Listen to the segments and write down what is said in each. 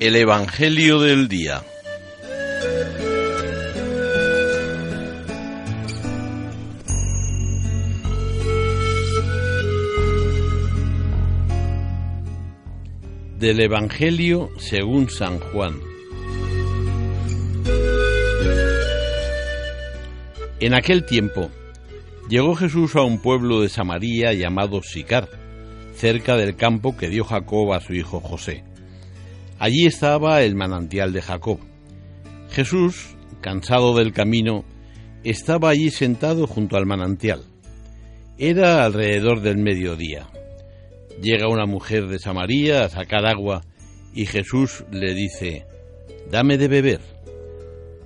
El Evangelio del Día. Del Evangelio según San Juan. En aquel tiempo llegó Jesús a un pueblo de Samaria llamado Sicar, cerca del campo que dio Jacob a su hijo José. Allí estaba el manantial de Jacob. Jesús, cansado del camino, estaba allí sentado junto al manantial. Era alrededor del mediodía. Llega una mujer de Samaría a sacar agua y Jesús le dice, Dame de beber.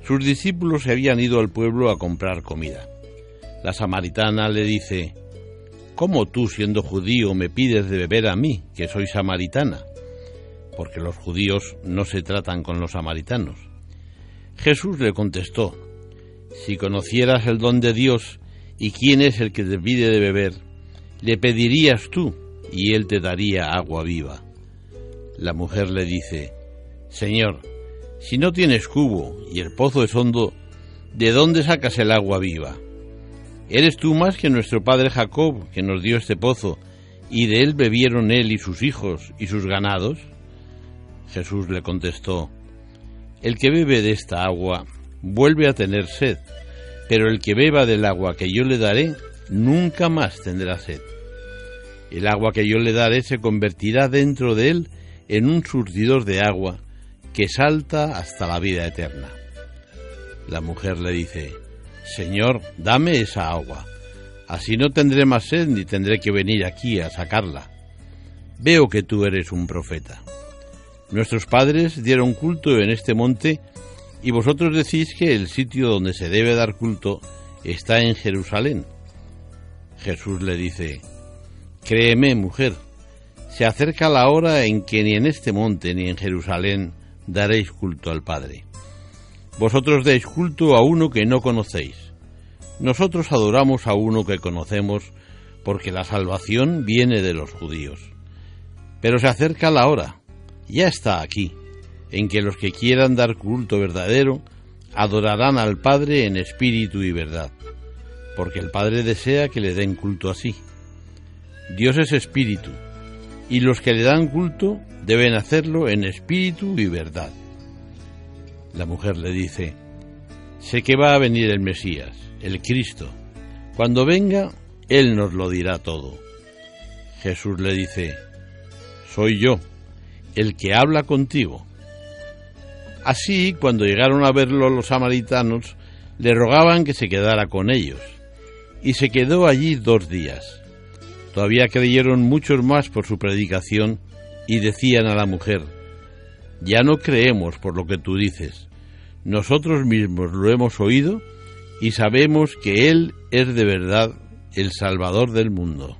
Sus discípulos se habían ido al pueblo a comprar comida. La samaritana le dice, ¿Cómo tú, siendo judío, me pides de beber a mí, que soy samaritana? Porque los judíos no se tratan con los samaritanos. Jesús le contestó, si conocieras el don de Dios y quién es el que te pide de beber, le pedirías tú y él te daría agua viva. La mujer le dice, Señor, si no tienes cubo y el pozo es hondo, ¿de dónde sacas el agua viva? ¿Eres tú más que nuestro padre Jacob, que nos dio este pozo, y de él bebieron él y sus hijos y sus ganados? Jesús le contestó, El que bebe de esta agua vuelve a tener sed, pero el que beba del agua que yo le daré nunca más tendrá sed. El agua que yo le daré se convertirá dentro de él en un surtidor de agua que salta hasta la vida eterna. La mujer le dice, Señor, dame esa agua, así no tendré más sed ni tendré que venir aquí a sacarla. Veo que tú eres un profeta. Nuestros padres dieron culto en este monte y vosotros decís que el sitio donde se debe dar culto está en Jerusalén. Jesús le dice, Créeme, mujer, se acerca la hora en que ni en este monte ni en Jerusalén daréis culto al Padre. Vosotros deis culto a uno que no conocéis. Nosotros adoramos a uno que conocemos porque la salvación viene de los judíos. Pero se acerca la hora, ya está aquí, en que los que quieran dar culto verdadero adorarán al Padre en espíritu y verdad, porque el Padre desea que le den culto así. Dios es espíritu, y los que le dan culto deben hacerlo en espíritu y verdad. La mujer le dice, sé que va a venir el Mesías, el Cristo. Cuando venga, Él nos lo dirá todo. Jesús le dice, soy yo el que habla contigo. Así, cuando llegaron a verlo los samaritanos, le rogaban que se quedara con ellos, y se quedó allí dos días. Todavía creyeron muchos más por su predicación y decían a la mujer, ya no creemos por lo que tú dices, nosotros mismos lo hemos oído y sabemos que Él es de verdad el Salvador del mundo.